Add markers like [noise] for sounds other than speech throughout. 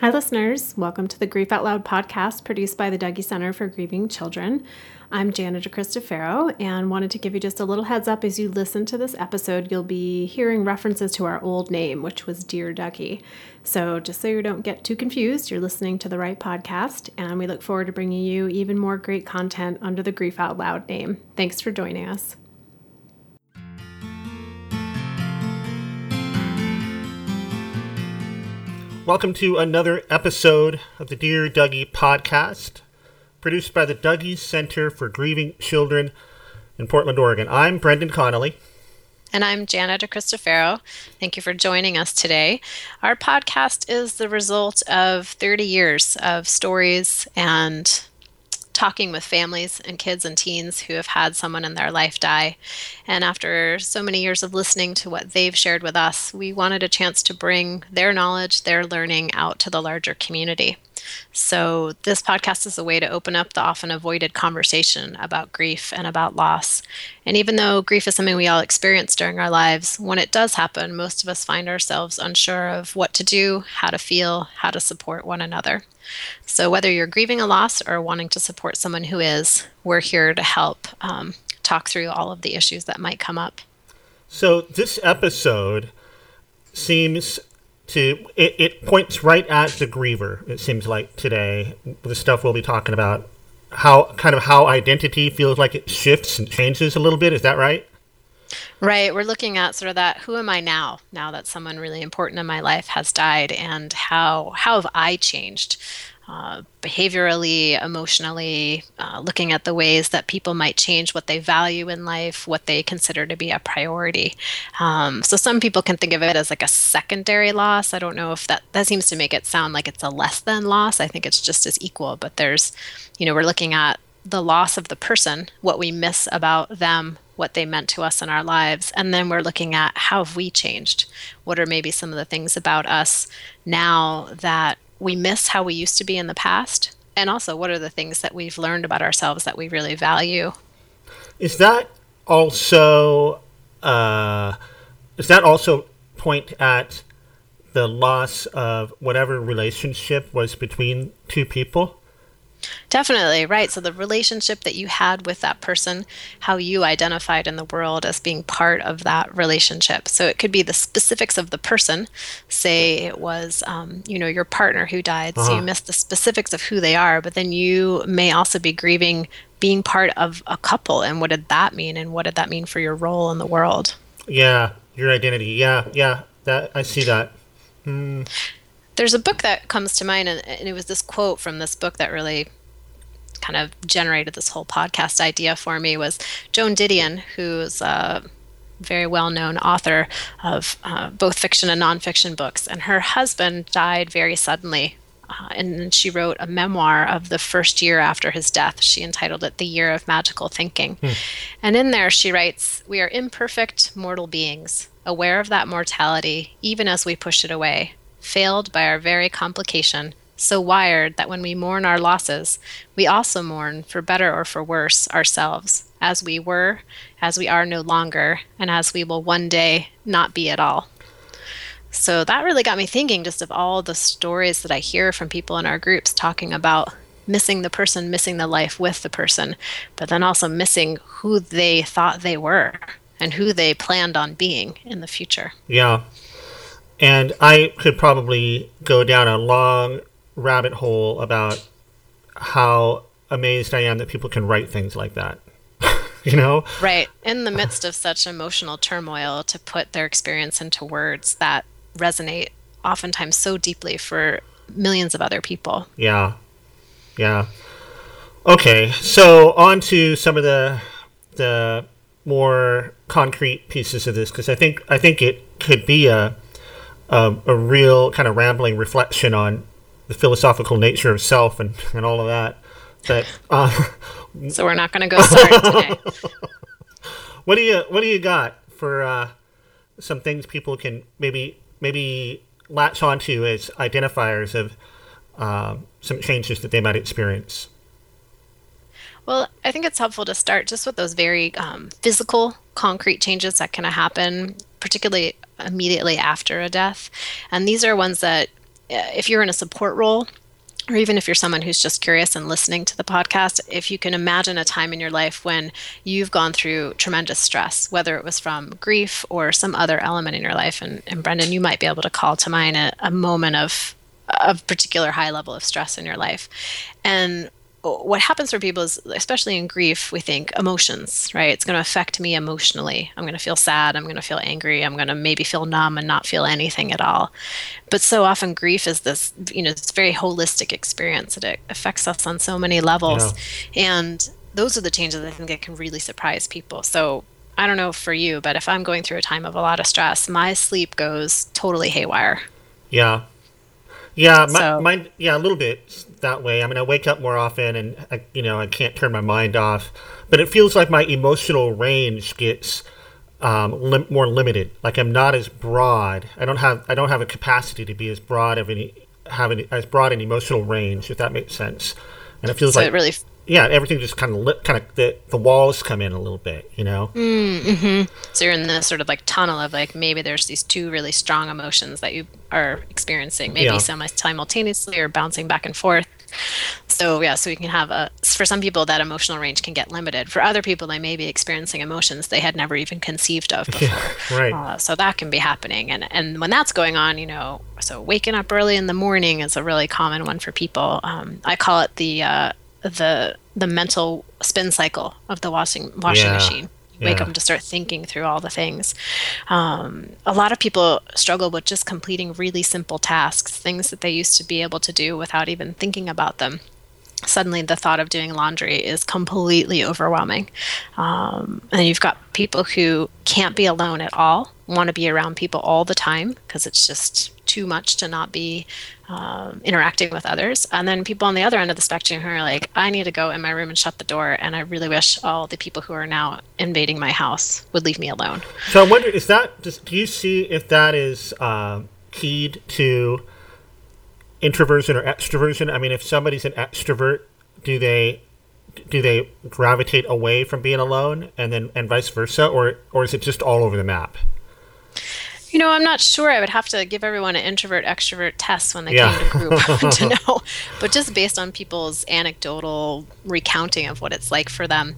Hi, listeners. Welcome to the Grief Out Loud podcast produced by the Dougy Center for Grieving Children. I'm Jana DeCristofaro and wanted to give you just a little heads up as you listen to this episode. You'll be hearing references to our old name, which was Dear Dougy. So, just so you don't get too confused, you're listening to the right podcast, and we look forward to bringing you even more great content under the Grief Out Loud name. Thanks for joining us. Welcome to another episode of the Dear Dougy podcast, produced by the Dougy Center for Grieving Children in Portland, Oregon. I'm Brendan Connolly. And I'm Jana DeCristofaro. Thank you for joining us today. Our podcast is the result of 30 years of stories and talking with families and kids and teens who have had someone in their life die. And after so many years of listening to what they've shared with us, we wanted a chance to bring their knowledge, their learning out to the larger community. So, this podcast is a way to open up the often avoided conversation about grief and about loss. And even though grief is something we all experience during our lives, when it does happen, most of us find ourselves unsure of what to do, how to feel, how to support one another. So, whether you're grieving a loss or wanting to support someone who is, we're here to help um, talk through all of the issues that might come up. So, this episode seems to it, it points right at the griever it seems like today. The stuff we'll be talking about how kind of how identity feels like it shifts and changes a little bit is that right? Right we're looking at sort of that who am i now? Now that someone really important in my life has died and how how have i changed uh, behaviorally, emotionally, uh, looking at the ways that people might change what they value in life, what they consider to be a priority. Um, so some people can think of it as like a secondary loss. I don't know if that that seems to make it sound like it's a less than loss. I think it's just as equal. But there's, you know, we're looking at the loss of the person, what we miss about them, what they meant to us in our lives. And then we're looking at how have we changed? What are maybe some of the things about us now that we miss how we used to be in the past? And also, what are the things that we've learned about ourselves that we really value? Is that also, uh, does that also point at the loss of whatever relationship was between two people? Definitely, right. So the relationship that you had with that person, how you identified in the world as being part of that relationship. So it could be the specifics of the person. Say it was, um, you know, your partner who died, uh-huh. so you uh-huh. missed the specifics of who they are, but then you may also be grieving being part of a couple and what did that mean and what did that mean for your role in the world? Yeah, your identity. Yeah, yeah. That I see that. Mm there's a book that comes to mind, and, and it was this quote from this book that really kind of generated this whole podcast idea for me was Joan Didion, who's a very well-known author of uh, both fiction and nonfiction books, and her husband died very suddenly. Uh, and she wrote a memoir of the first year after his death. She entitled it The Year of Magical Thinking. Hmm. And in there, she writes We are imperfect mortal beings, aware of that mortality, even as we push it away failed by our very complication, so wired that when we mourn our losses, we also mourn, for better or for worse, ourselves, as we were, as we are no longer, and as we will one day not be at all. So that really got me thinking just of all the stories that I hear from people in our groups talking about missing the person, missing the life with the person, but then also missing who they thought they were and who they planned on being in the future. Yeah. And I could probably go down a long rabbit hole about how amazed I am that people can write things like that. [laughs] you know? Right. In the midst of such emotional turmoil, to put their experience into words that resonate oftentimes so deeply for millions of other people. Yeah. Yeah. Okay, so on to some of the the more concrete pieces of this because I think I think it could be a a, a real kind of rambling reflection on the philosophical nature of self and, and all of that. That uh, [laughs] so we're not going to go start today. [laughs] what do you What do you got for uh, some things people can maybe maybe latch onto as identifiers of uh, some changes that they might experience? Well, I think it's helpful to start just with those very um, physical, concrete changes that can happen, particularly immediately after a death. And these are ones that uh, if you're in a support role, or even if you're someone who's just curious and listening to the podcast, if you can imagine a time in your life when you've gone through tremendous stress, whether it was from grief or some other element in your life, and, and Brendan, you might be able to call to mind a, a moment of of particular high level of stress in your life. And what happens for people is especially in grief we think emotions right? It's going to affect me emotionally. I'm going to feel sad i'm going to feel angry i'm going to maybe feel numb and not feel anything at all. But so often grief is this you know it's very holistic experience that it affects us on so many levels. Yeah. and those are the changes i think that can really surprise people. So i don't know for you but if i'm going through a time of a lot of stress my sleep goes totally haywire. Yeah yeah, my, so, mine. Yeah, a little bit that way. I mean, I wake up more often, and I, you know, I can't turn my mind off. But it feels like my emotional range gets um, lim- more limited. Like I'm not as broad. I don't have. I don't have a capacity to be as broad of any have any, as broad an emotional range, if that makes sense. And it feels so like it really yeah, everything just kind of lit, kind of the the walls come in a little bit, you know. Mm-hmm. So you're in this sort of like tunnel of like maybe there's these two really strong emotions that you are experiencing, maybe yeah. semi simultaneously or bouncing back and forth. So yeah, so you can have a for some people that emotional range can get limited. For other people, they may be experiencing emotions they had never even conceived of [laughs] before. Yeah, right. Uh, so that can be happening, and and when that's going on, you know, so waking up early in the morning is a really common one for people. Um, I call it the uh, the the mental spin cycle of the washing washing yeah. machine. wake yeah. up to start thinking through all the things. Um, a lot of people struggle with just completing really simple tasks, things that they used to be able to do without even thinking about them suddenly the thought of doing laundry is completely overwhelming. Um, and you've got people who can't be alone at all, want to be around people all the time because it's just too much to not be um, interacting with others. And then people on the other end of the spectrum who are like, I need to go in my room and shut the door. And I really wish all the people who are now invading my house would leave me alone. So I wonder, is that, do you see if that is uh, keyed to introversion or extroversion? I mean, if somebody's an extrovert, do they do they gravitate away from being alone and then and vice versa or or is it just all over the map you know, I'm not sure. I would have to give everyone an introvert extrovert test when they yeah. came to group [laughs] to [laughs] know. But just based on people's anecdotal recounting of what it's like for them,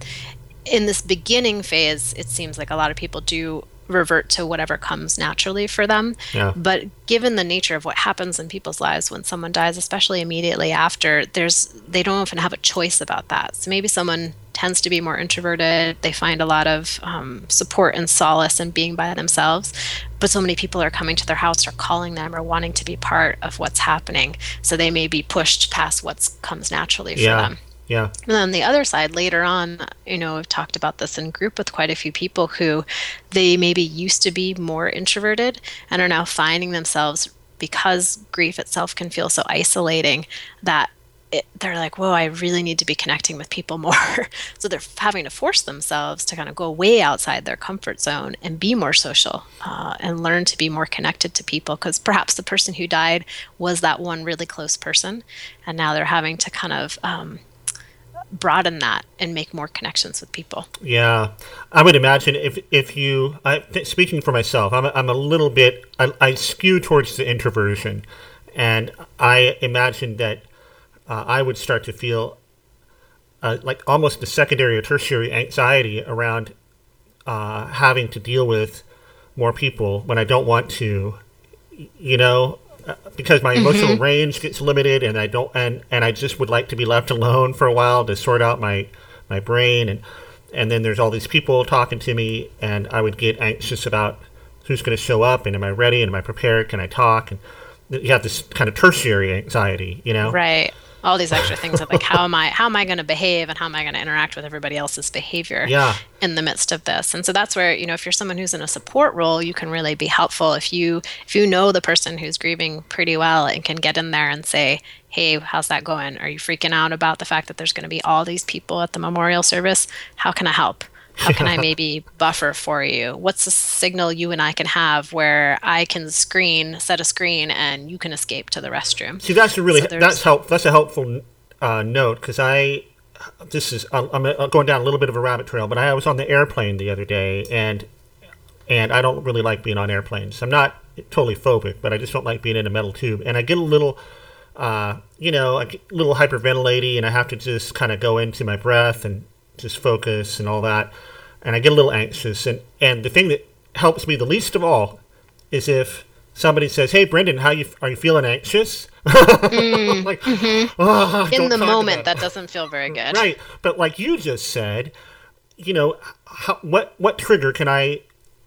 in this beginning phase, it seems like a lot of people do revert to whatever comes naturally for them. Yeah. But given the nature of what happens in people's lives when someone dies, especially immediately after, there's they don't often have a choice about that. So maybe someone tends to be more introverted. They find a lot of um, support and solace in being by themselves. But so many people are coming to their house or calling them or wanting to be part of what's happening. So they may be pushed past what comes naturally for yeah. them. Yeah. And then on the other side, later on, you know, I've talked about this in group with quite a few people who they maybe used to be more introverted and are now finding themselves because grief itself can feel so isolating that it, they're like, whoa, I really need to be connecting with people more. [laughs] so they're having to force themselves to kind of go way outside their comfort zone and be more social uh, and learn to be more connected to people. Because perhaps the person who died was that one really close person. And now they're having to kind of um, broaden that and make more connections with people. Yeah, I would imagine if if you, I, speaking for myself, I'm a, I'm a little bit, I, I skew towards the introversion, and I imagine that uh, I would start to feel uh, like almost a secondary or tertiary anxiety around uh, having to deal with more people when I don't want to, you know, because my emotional mm-hmm. range gets limited and I don't and and I just would like to be left alone for a while to sort out my my brain. And and then there's all these people talking to me and I would get anxious about who's going to show up and am I ready and am I prepared? Can I talk? And you have this kind of tertiary anxiety you know? Right all these extra things of like how am I how am I going to behave and how am I going to interact with everybody else's behavior yeah. in the midst of this. And so that's where you know if you're someone who's in a support role, you can really be helpful if you if you know the person who's grieving pretty well and can get in there and say, "Hey, how's that going? Are you freaking out about the fact that there's going to be all these people at the memorial service? How can I help?" How can I maybe [laughs] buffer for you? What's the signal you and I can have where I can screen, set a screen, and you can escape to the restroom? See, that's a really so that's help. That's a helpful uh, note because I this is I'm going down a little bit of a rabbit trail, but I was on the airplane the other day and and I don't really like being on airplanes. I'm not totally phobic, but I just don't like being in a metal tube, and I get a little, uh, you know, a little hyperventilating, and I have to just kind of go into my breath and just focus and all that, and I get a little anxious. And and the thing that helps me the least of all is if somebody says, "Hey, Brendan, how you are you feeling anxious?" Mm, [laughs] like, mm-hmm. oh, in the moment, that doesn't feel very good. Right, but like you just said, you know, how, what what trigger can I?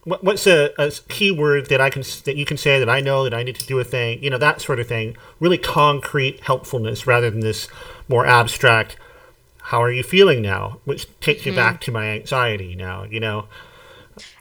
What, what's a, a keyword that I can that you can say that I know that I need to do a thing? You know, that sort of thing. Really concrete helpfulness rather than this more abstract. How are you feeling now? Which takes mm-hmm. you back to my anxiety now. You know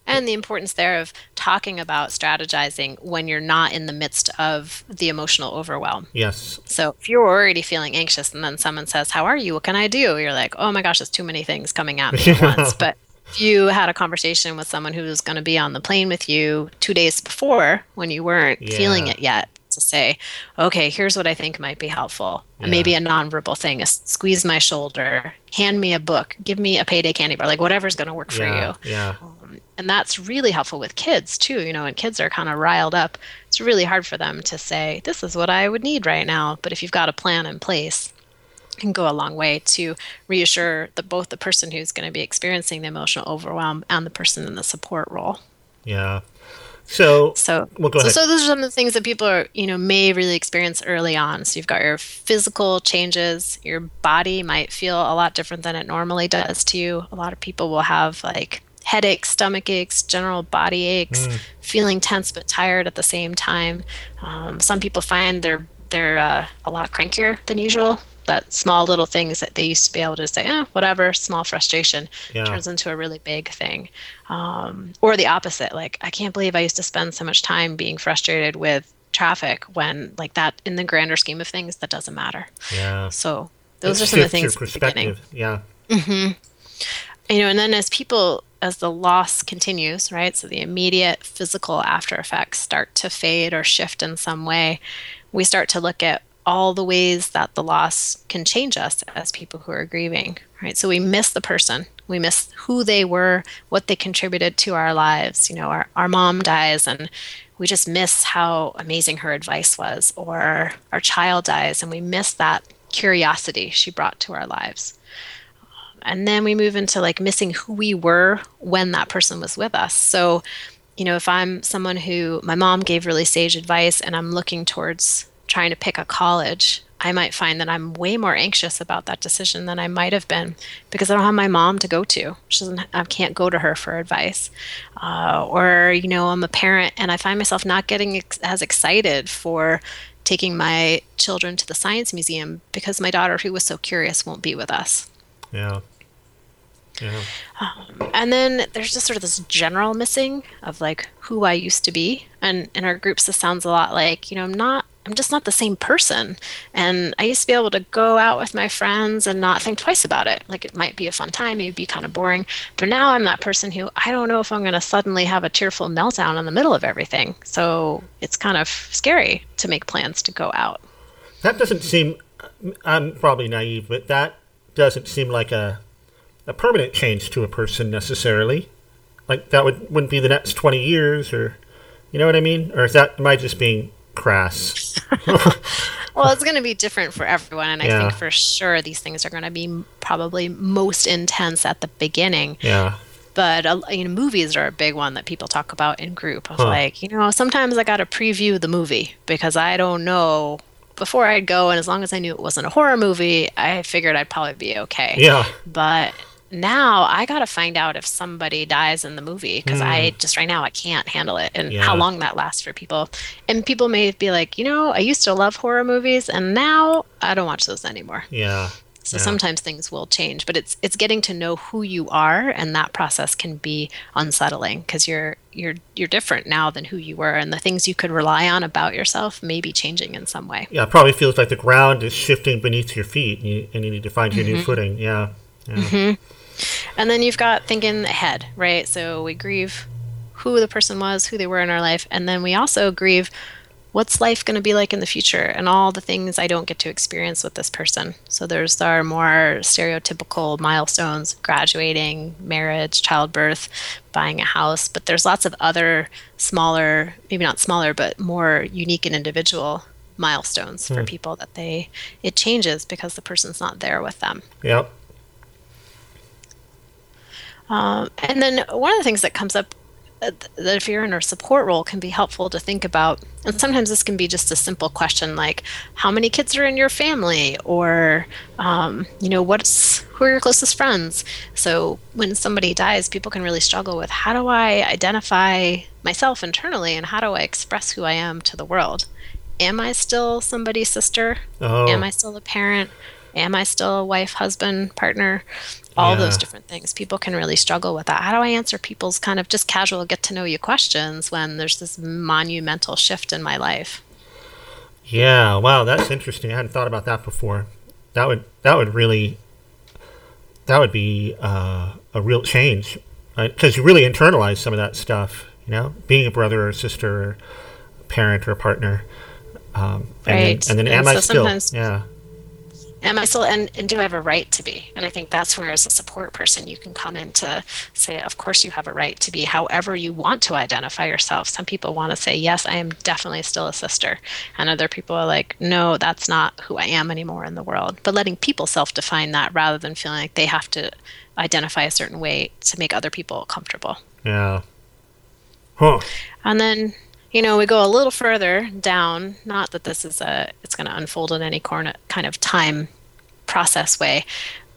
and the importance there of talking about strategizing when you're not in the midst of the emotional overwhelm. Yes. So if you're already feeling anxious and then someone says, How are you? What can I do? You're like, Oh my gosh, there's too many things coming at me at [laughs] once. But if you had a conversation with someone who was going to be on the plane with you two days before when you weren't yeah. feeling it yet, to say, okay, here's what I think might be helpful. Yeah. Maybe a nonverbal thing, a squeeze my shoulder, hand me a book, give me a payday candy bar, like whatever's going to work for yeah. you. Yeah um, and that's really helpful with kids too you know when kids are kind of riled up it's really hard for them to say this is what i would need right now but if you've got a plan in place it can go a long way to reassure the both the person who's going to be experiencing the emotional overwhelm and the person in the support role yeah so so well, so, so those are some of the things that people are you know may really experience early on so you've got your physical changes your body might feel a lot different than it normally does to you a lot of people will have like headaches, stomach aches, general body aches, mm. feeling tense but tired at the same time. Um, some people find they're they're uh, a lot crankier than usual. That small little things that they used to be able to say, eh, whatever, small frustration yeah. turns into a really big thing. Um, or the opposite, like, I can't believe I used to spend so much time being frustrated with traffic when, like, that in the grander scheme of things, that doesn't matter. Yeah. So those it are some of the things. Your perspective. Yeah. Mm-hmm. You know, and then as people as the loss continues, right? So the immediate physical after effects start to fade or shift in some way. We start to look at all the ways that the loss can change us as people who are grieving, right? So we miss the person, we miss who they were, what they contributed to our lives. You know, our, our mom dies and we just miss how amazing her advice was, or our child dies and we miss that curiosity she brought to our lives and then we move into like missing who we were when that person was with us so you know if i'm someone who my mom gave really sage advice and i'm looking towards trying to pick a college i might find that i'm way more anxious about that decision than i might have been because i don't have my mom to go to. She doesn't i can't go to her for advice. Uh, or you know i'm a parent and i find myself not getting ex- as excited for taking my children to the science museum because my daughter who was so curious won't be with us. Yeah yeah. Um, and then there's just sort of this general missing of like who I used to be. And in our groups, this sounds a lot like, you know, I'm not, I'm just not the same person. And I used to be able to go out with my friends and not think twice about it. Like it might be a fun time, it would be kind of boring. But now I'm that person who I don't know if I'm going to suddenly have a tearful meltdown in the middle of everything. So it's kind of scary to make plans to go out. That doesn't seem, I'm probably naive, but that doesn't seem like a a permanent change to a person necessarily. Like that would wouldn't be the next twenty years, or you know what I mean? Or is that am I just being crass? [laughs] well, it's going to be different for everyone, and I think for sure these things are going to be probably most intense at the beginning. Yeah. But uh, you know, movies are a big one that people talk about in group. Of huh. like, you know, sometimes I got to preview the movie because I don't know before I'd go, and as long as I knew it wasn't a horror movie, I figured I'd probably be okay. Yeah. But now I got to find out if somebody dies in the movie because mm. I hmm. just right now I can't handle it and yeah. how long that lasts for people. And people may be like, you know, I used to love horror movies and now I don't watch those anymore. Yeah. So yeah. sometimes things will change, but it's it's getting to know who you are, and that process can be unsettling because you're you're you're different now than who you were, and the things you could rely on about yourself may be changing in some way. Yeah, it probably feels like the ground is shifting beneath your feet, and you, and you need to find your mm-hmm. new footing. Yeah. yeah. Mm-hmm. And then you've got thinking ahead, right? So we grieve who the person was, who they were in our life, and then we also grieve what's life going to be like in the future and all the things I don't get to experience with this person. So there's our more stereotypical milestones graduating, marriage, childbirth, buying a house, but there's lots of other smaller, maybe not smaller, but more unique and individual milestones for hmm. people that they it changes because the person's not there with them. Yep. Um, and then one of the things that comes up uh, that if you're in a support role can be helpful to think about and sometimes this can be just a simple question like how many kids are in your family? Or um, you know what's who are your closest friends? So when somebody dies people can really struggle with how do i identify myself internally and how do i express who i am to the world? Am i still somebody's sister? Oh. am i still a parent? Am i still a wife husband partner all those different things. People can really struggle with that. How do I answer people's kind of just casual get to know you questions when there's this monumental shift in my life? Yeah, wow, that's interesting. I hadn't thought about that before. That would that would really that would be uh, a real change because you really internalize some of that stuff. You know, being a brother or sister, or parent or partner. Um, and Right. Then, and then, And am I still? Yeah. Am I still, and, and do I have a right to be? And I think that's where, as a support person, you can come in to say, of course, you have a right to be however you want to identify yourself. Some people want to say, yes, I am definitely still a sister. And other people are like, no, that's not who I am anymore in the world. But letting people self define that rather than feeling like they have to identify a certain way to make other people comfortable. Yeah. Huh. And then, you know, we go a little further down. Not that this is a, it's going to unfold in any kind of time process way,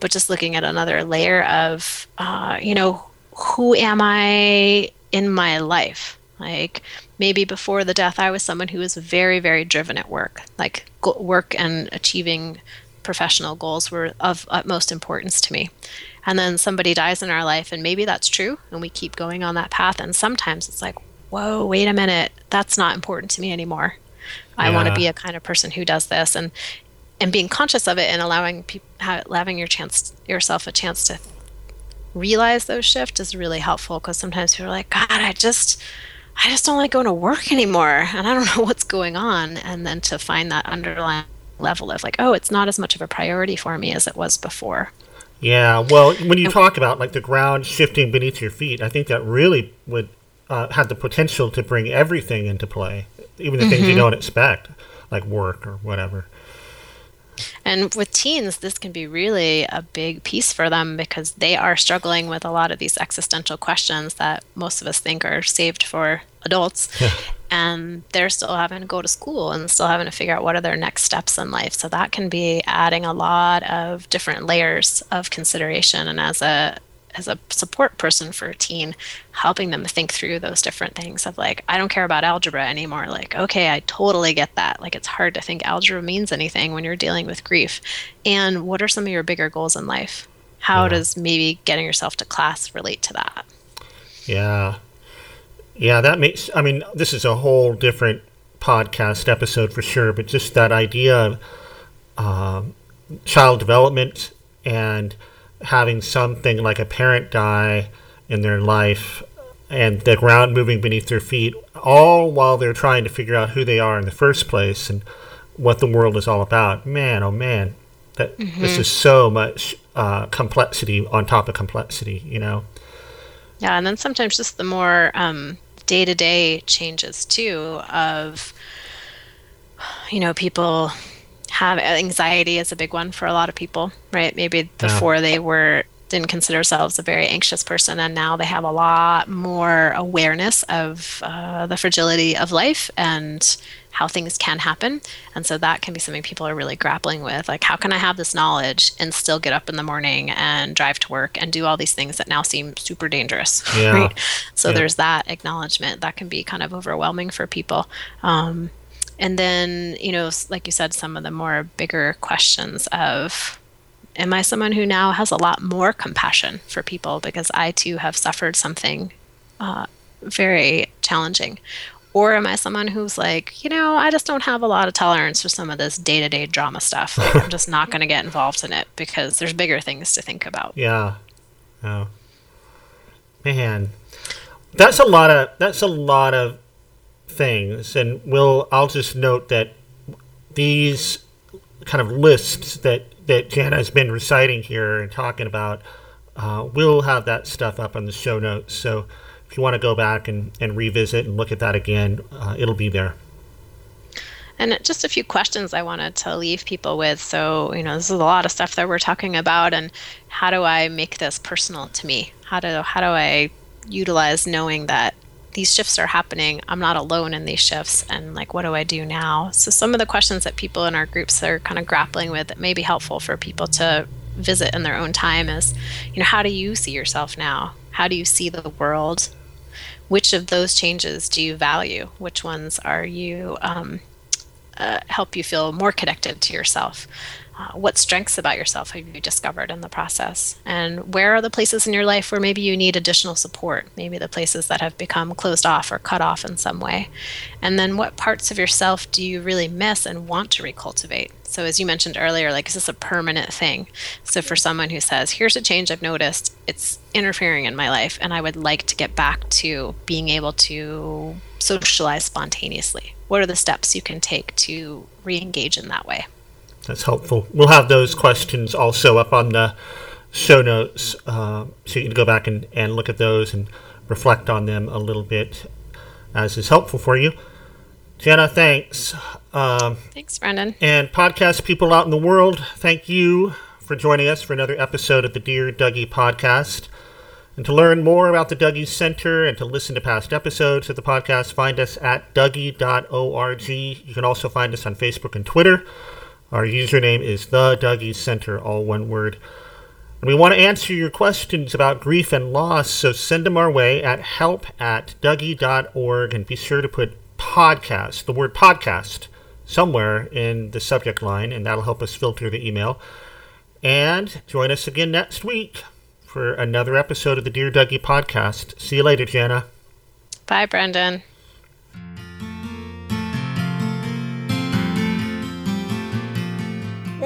but just looking at another layer of, uh, you know, who am I in my life? Like maybe before the death, I was someone who was very, very driven at work. Like go- work and achieving professional goals were of utmost importance to me. And then somebody dies in our life, and maybe that's true, and we keep going on that path. And sometimes it's like, whoa, wait a minute, that's not important to me anymore. I want to be a kind of person who does this, and and being conscious of it, and allowing people, allowing your chance yourself a chance to realize those shifts is really helpful because sometimes people are like, God, I just, I just don't like going to work anymore, and I don't [laughs] know what's going on, and then to find that underlying level of like, oh, it's not as much of a priority for me as it was before. Yeah, well, when you talk about like the ground shifting beneath your feet, I think that really would uh, have the potential to bring everything into play, even the things you don't expect, like work or whatever. And with teens, this can be really a big piece for them because they are struggling with a lot of these existential questions that most of us think are saved for adults. [laughs] and they're still having to go to school and still having to figure out what are their next steps in life. So that can be adding a lot of different layers of consideration. And as a as a support person for a teen, helping them think through those different things of like, I don't care about algebra anymore. Like, okay, I totally get that. Like, it's hard to think algebra means anything when you're dealing with grief. And what are some of your bigger goals in life? How Yeah. does maybe getting yourself to class relate to that? Yeah. Yeah, that makes, I mean, this is a whole different podcast episode for sure, but just that idea of um, child development and having something like a parent die in their life and the ground moving beneath their feet, all while they're trying to figure out who they are in the first place and what the world is all about. Man, oh man, that this is so much uh, complexity on top of complexity, you know? Yeah, and then sometimes just the more day to day changes too of, you know, people have anxiety is a big one for a lot of people, right? Maybe before they were didn't consider themselves a very anxious person, and now they have a lot more awareness of uh, the fragility of life and how things can happen. And so that can be something people are really grappling with. Like, how can I have this knowledge and still get up in the morning and drive to work and do all these things that now seem super dangerous? Yeah. Right. So Yeah. there's that acknowledgement that can be kind of overwhelming for people. Um, and then, you know, like you said, some of the more bigger questions of, am I someone who now has a lot more compassion for people because I too have suffered something uh, very challenging? Or am I someone who's like, you know, I just don't have a lot of tolerance for some of this day to day drama stuff. Like, [laughs] I'm just not going to get involved in it because there's bigger things to think about. Yeah. Oh. Man. That's a lot of that's a lot of things, and we'll I'll just note that these kind of lists that that Jana has been reciting here and talking about, uh, we'll have that stuff up on the show notes. So if you want to go back and, and revisit and look at that again, uh, it'll be there. And just a few questions I wanted to leave people with. So, you know, this is a lot of stuff that we're talking about and how do I make this personal to me? How do how do I utilize knowing that these shifts are happening. I'm not alone in these shifts. And like, what do I do now? So, some of the questions that people in our groups are kind of grappling with that may be helpful for people to visit in their own time is, you know, how do you see yourself now? How do you see the world? Which of those changes do you value? Which ones are you um, uh, help you feel more connected to yourself? Uh, what strengths about yourself have you discovered in the process? And where are the places in your life where maybe you need additional support? Maybe the places that have become closed off or cut off in some way. And then what parts of yourself do you really miss and want to recultivate? So, as you mentioned earlier, like, is this a permanent thing? So, for someone who says, here's a change I've noticed, it's interfering in my life, and I would like to get back to being able to socialize spontaneously, what are the steps you can take to re engage in that way? That's helpful. We'll have those questions also up on the show notes uh, so you can go back and, and look at those and reflect on them a little bit as is helpful for you. Jana, thanks. Um, thanks, Brendan. And podcast people out in the world, thank you for joining us for another episode of the Dear Dougy podcast. And to learn more about the Dougy Center and to listen to past episodes of the podcast, find us at dougy.org. You can also find us on Facebook and Twitter. Our username is the Dougy Center, all one word. And we want to answer your questions about grief and loss, so send them our way at help at dougy.org and be sure to put podcast, the word podcast, somewhere in the subject line, and that'll help us filter the email. And join us again next week for another episode of the Dear Dougy podcast. See you later, Jana. Bye, Brendan.